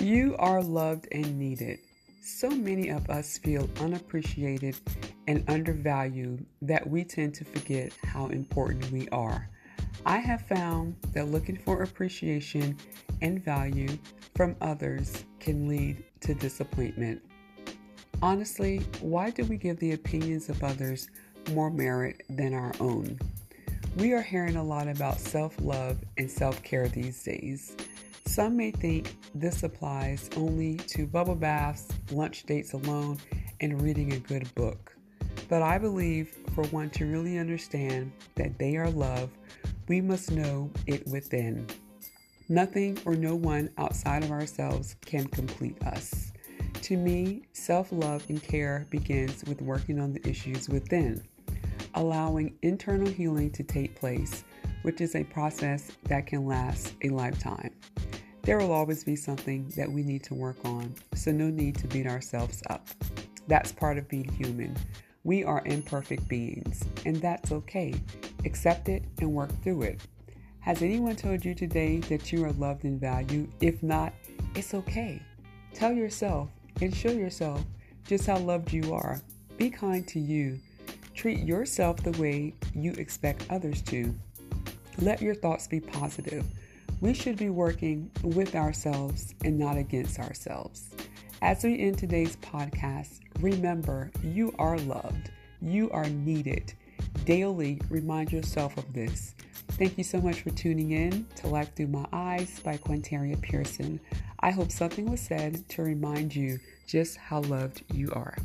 You are loved and needed. So many of us feel unappreciated and undervalued that we tend to forget how important we are. I have found that looking for appreciation and value from others can lead to disappointment. Honestly, why do we give the opinions of others more merit than our own? We are hearing a lot about self love and self care these days. Some may think this applies only to bubble baths, lunch dates alone, and reading a good book. But I believe for one to really understand that they are loved, we must know it within. Nothing or no one outside of ourselves can complete us. To me, self love and care begins with working on the issues within, allowing internal healing to take place, which is a process that can last a lifetime. There will always be something that we need to work on, so no need to beat ourselves up. That's part of being human. We are imperfect beings, and that's okay. Accept it and work through it. Has anyone told you today that you are loved and valued? If not, it's okay. Tell yourself and show yourself just how loved you are. Be kind to you. Treat yourself the way you expect others to. Let your thoughts be positive. We should be working with ourselves and not against ourselves. As we end today's podcast, remember you are loved, you are needed. Daily remind yourself of this. Thank you so much for tuning in to Life Through My Eyes by Quanteria Pearson. I hope something was said to remind you just how loved you are.